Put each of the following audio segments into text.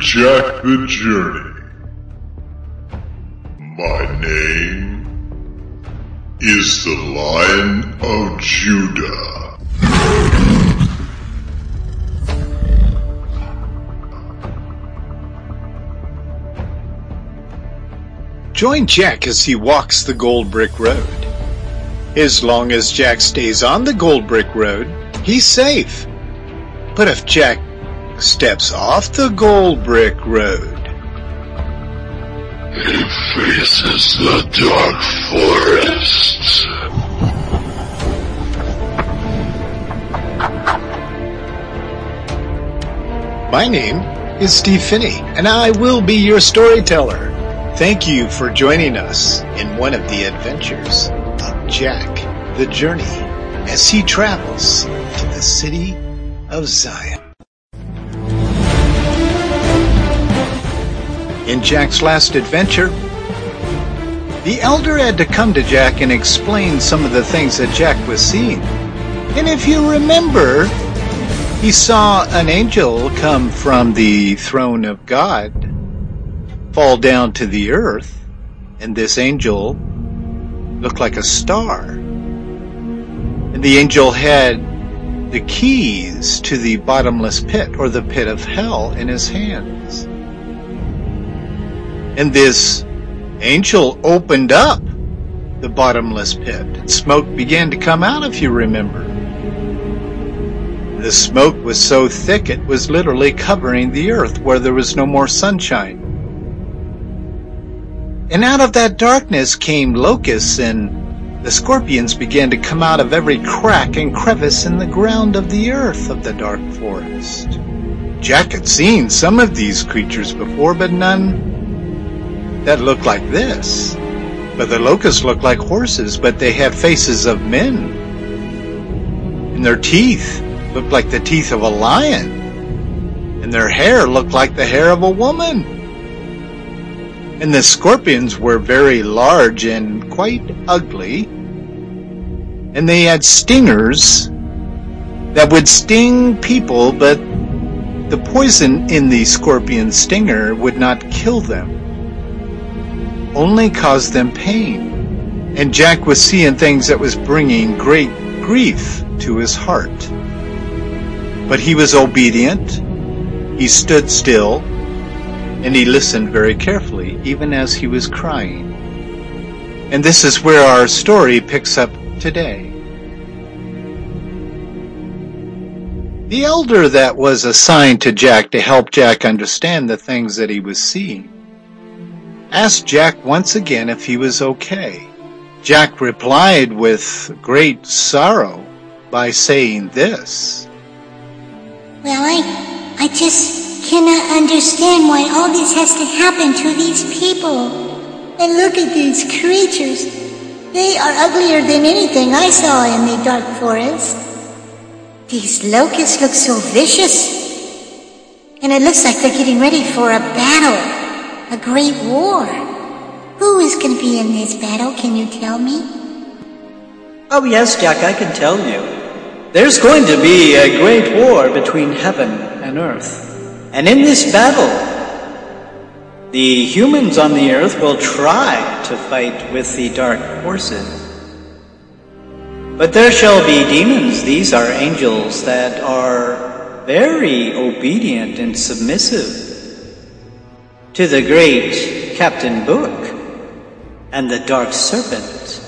Jack the Journey. My name is the Lion of Judah. Join Jack as he walks the Gold Brick Road. As long as Jack stays on the Gold Brick Road, he's safe. But if Jack steps off the Gold Brick Road, He faces the dark forest. my name is Steve Phinney, and I will be your storyteller. Thank you for joining us in one of the adventures of Jack the Journey as he travels to the city of Zion. In Jack's last adventure, the elder had to come to Jack and explain some of the things that Jack was seeing. And if you remember, he saw an angel come from the throne of God, fall down to the earth, and this angel looked like a star. And the angel had the keys to the bottomless pit or the pit of hell in his hands. And this angel opened up the bottomless pit. And smoke began to come out, if you remember. The smoke was so thick it was literally covering the earth where there was no more sunshine. And out of that darkness came locusts and the scorpions began to come out of every crack and crevice in the ground of the earth of the dark forest. Jack had seen some of these creatures before, but none that looked like this. But the locusts looked like horses, but they had faces of men. And their teeth looked like the teeth of a lion. And their hair looked like the hair of a woman. And the scorpions were very large and quite ugly. And they had stingers that would sting people, but the poison in the scorpion stinger would not kill them, only caused them pain. And Jack was seeing things that was bringing great grief to his heart. But he was obedient. He stood still and he listened very carefully, even as he was crying. And this is where our story picks up today. The elder that was assigned to Jack to help Jack understand the things that he was seeing asked Jack once again if he was okay. Jack replied with great sorrow by saying this. Well, I, I just cannot understand why all this has to happen to these people. And look at these creatures. They are uglier than anything I saw in the dark forest. These locusts look so vicious. And it looks like they're getting ready for a battle, a great war. Who is going to be in this battle? Can you tell me? Oh, yes, Jack, I can tell you. There's going to be a great war between heaven and earth. And in this battle, the humans on the earth will try to fight with the dark forces. But there shall be demons. These are angels that are very obedient and submissive to the great Captain Book and the dark serpent.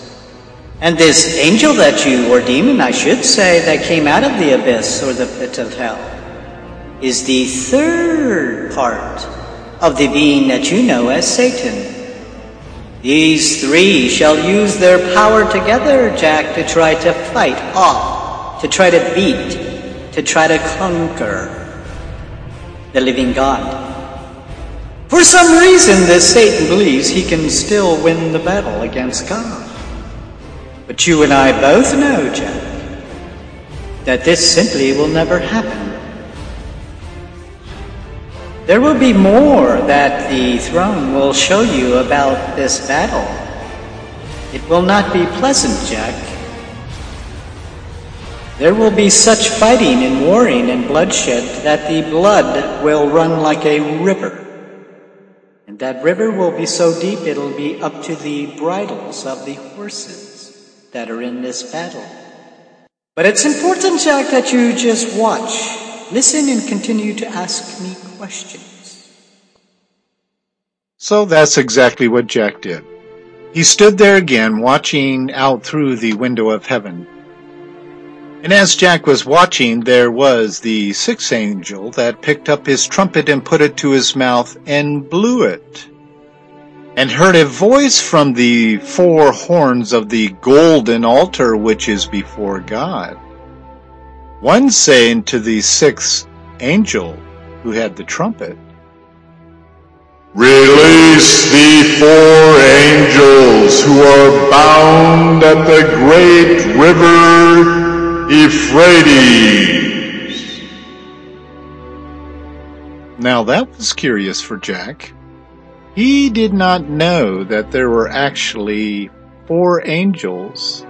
And this angel that you, or demon, I should say, that came out of the abyss or the pit of hell, is the third part of the being that you know as Satan. These three shall use their power together, Jack, to try to fight off, to try to beat, to try to conquer the living God. For some reason, this Satan believes he can still win the battle against God. But you and I both know, Jack, that this simply will never happen. There will be more that the throne will show you about this battle. It will not be pleasant, Jack. There will be such fighting and warring and bloodshed that the blood will run like a river. That river will be so deep it'll be up to the bridles of the horses that are in this battle. But it's important, Jack, that you just watch, listen, and continue to ask me questions. So that's exactly what Jack did. He stood there again, watching out through the window of heaven. And as Jack was watching, there was the sixth angel that picked up his trumpet and put it to his mouth and blew it. And heard a voice from the four horns of the golden altar which is before God. One saying to the sixth angel who had the trumpet, Release the four angels who are bound at the great river Euphrates. Now that was curious for Jack. He did not know that there were actually four angels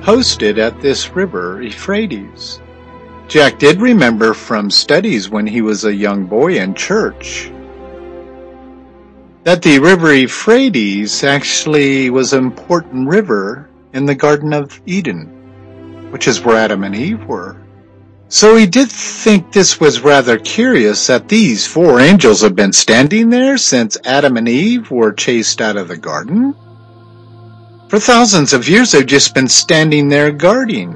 posted at this river, Euphrates. Jack did remember from studies when he was a young boy in church that the river Euphrates actually was an important river in the Garden of Eden which is where Adam and Eve were. So he did think this was rather curious that these four angels have been standing there since Adam and Eve were chased out of the garden. For thousands of years they've just been standing there guarding.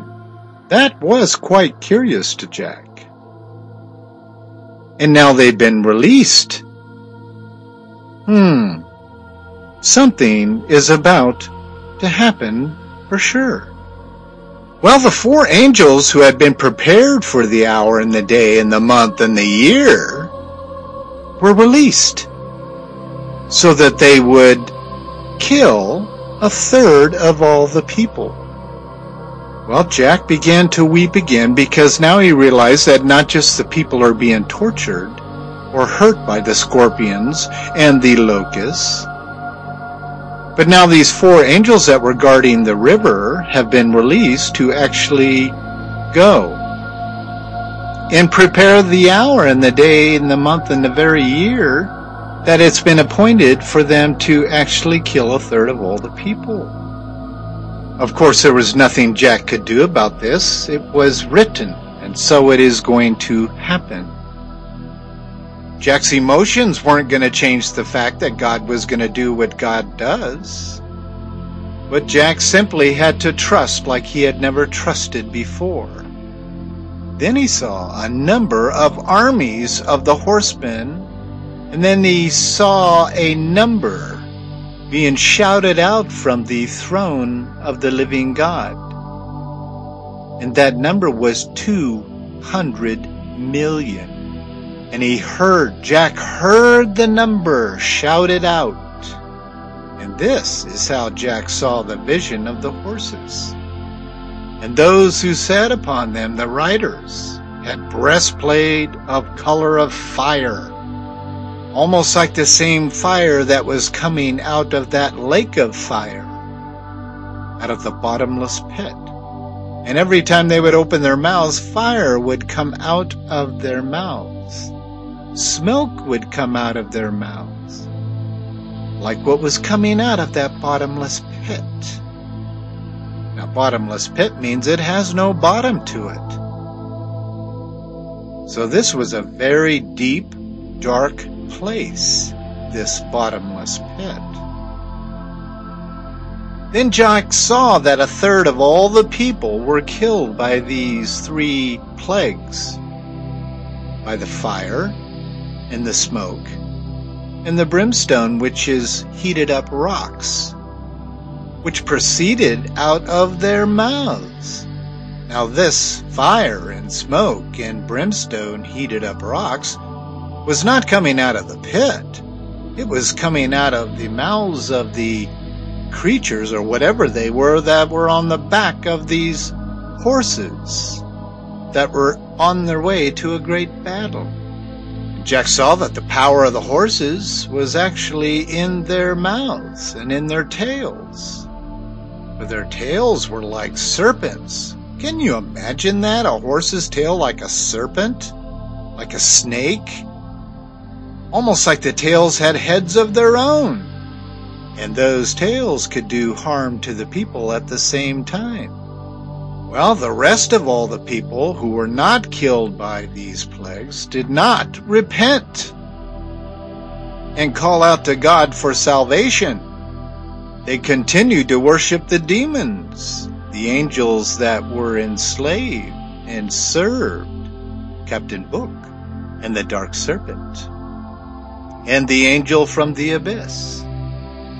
That was quite curious to Jack. And now they've been released. Hmm. Something is about to happen for sure. Well, the four angels who had been prepared for the hour and the day and the month and the year were released so that they would kill a third of all the people. Well, Jack began to weep again because now he realized that not just the people are being tortured or hurt by the scorpions and the locusts, but now these four angels that were guarding the river have been released to actually go and prepare the hour and the day and the month and the very year that it's been appointed for them to actually kill a third of all the people. Of course, there was nothing Jack could do about this. It was written, and so it is going to happen. Jack's emotions weren't going to change the fact that God was going to do what God does. But Jack simply had to trust like he had never trusted before. Then he saw a number of armies of the horsemen, and then he saw a number being shouted out from the throne of the living God. And that number was 200 million. And he heard, Jack heard the number shouted out. And this is how Jack saw the vision of the horses. And those who sat upon them, the riders, had breastplate of color of fire, almost like the same fire that was coming out of that lake of fire, out of the bottomless pit. And every time they would open their mouths, fire would come out of their mouths smoke would come out of their mouths, like what was coming out of that bottomless pit. Now, bottomless pit means it has no bottom to it. So this was a very deep, dark place, this bottomless pit. Then Jack saw that a third of all the people were killed by these three plagues by the fire, and the smoke, and the brimstone which is heated up rocks, which proceeded out of their mouths. Now this fire and smoke and brimstone heated up rocks was not coming out of the pit. It was coming out of the mouths of the creatures or whatever they were that were on the back of these horses that were on their way to a great battle. Jack saw that the power of the horses was actually in their mouths and in their tails. For their tails were like serpents, Can you imagine that? A horse's tail like a serpent? Like a snake? Almost like the tails had heads of their own. And those tails could do harm to the people at the same time. Well, the rest of all the people who were not killed by these plagues did not repent and call out to God for salvation. They continued to worship the demons the angels that were enslaved and served Captain Book and the Dark Serpent and the angel from the abyss.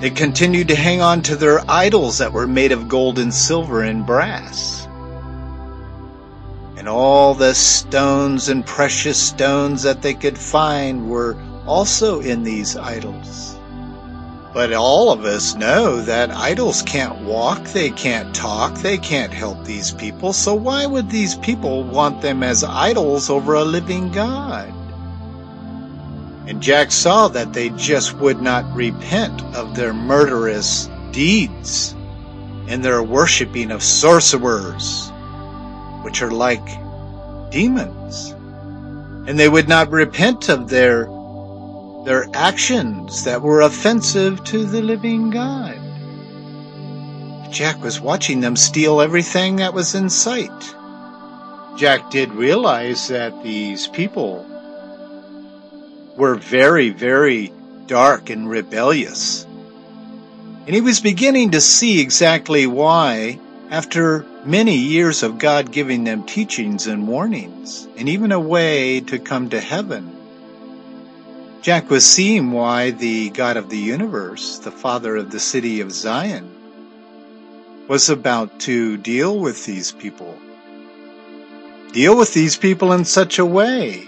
They continued to hang on to their idols that were made of gold and silver and brass. And all the stones and precious stones that they could find were also in these idols. But all of us know that idols can't walk, they can't talk, they can't help these people, so why would these people want them as idols over a living God? And Jack saw that they just would not repent of their murderous deeds and their worshipping of sorcerers, which are like demons. And they would not repent of their their actions that were offensive to the living God. Jack was watching them steal everything that was in sight. Jack did realize that these people were very, very dark and rebellious. And he was beginning to see exactly why, after many years of God giving them teachings and warnings, and even a way to come to heaven, Jack was seeing why the God of the universe, the father of the city of Zion, was about to deal with these people. Deal with these people in such a way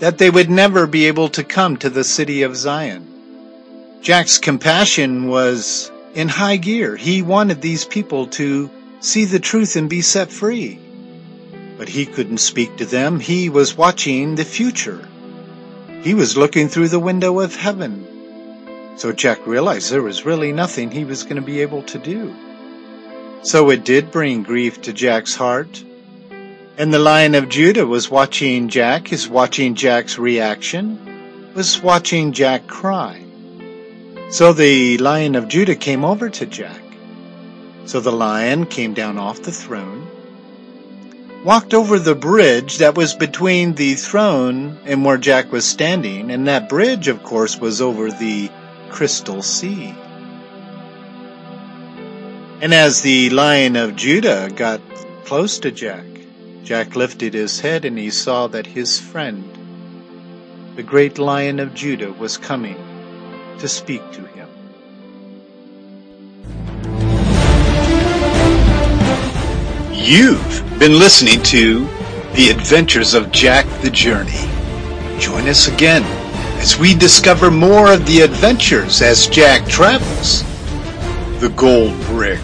that they would never be able to come to the city of Zion. Jack's compassion was in high gear. He wanted these people to see the truth and be set free. But he couldn't speak to them. He was watching the future. He was looking through the window of heaven. So Jack realized there was really nothing he was going to be able to do. So it did bring grief to Jack's heart. And the Lion of Judah was watching Jack, is watching Jack's reaction, was watching Jack cry. So the Lion of Judah came over to Jack. So the lion came down off the throne walked over the bridge that was between the throne and where Jack was standing, and that bridge, of course, was over the crystal sea. And as the Lion of Judah got close to Jack, Jack lifted his head and he saw that his friend, the great Lion of Judah, was coming to speak to him. You've been listening to The Adventures of Jack the Journey. Join us again as we discover more of the adventures as Jack travels the Gold Brick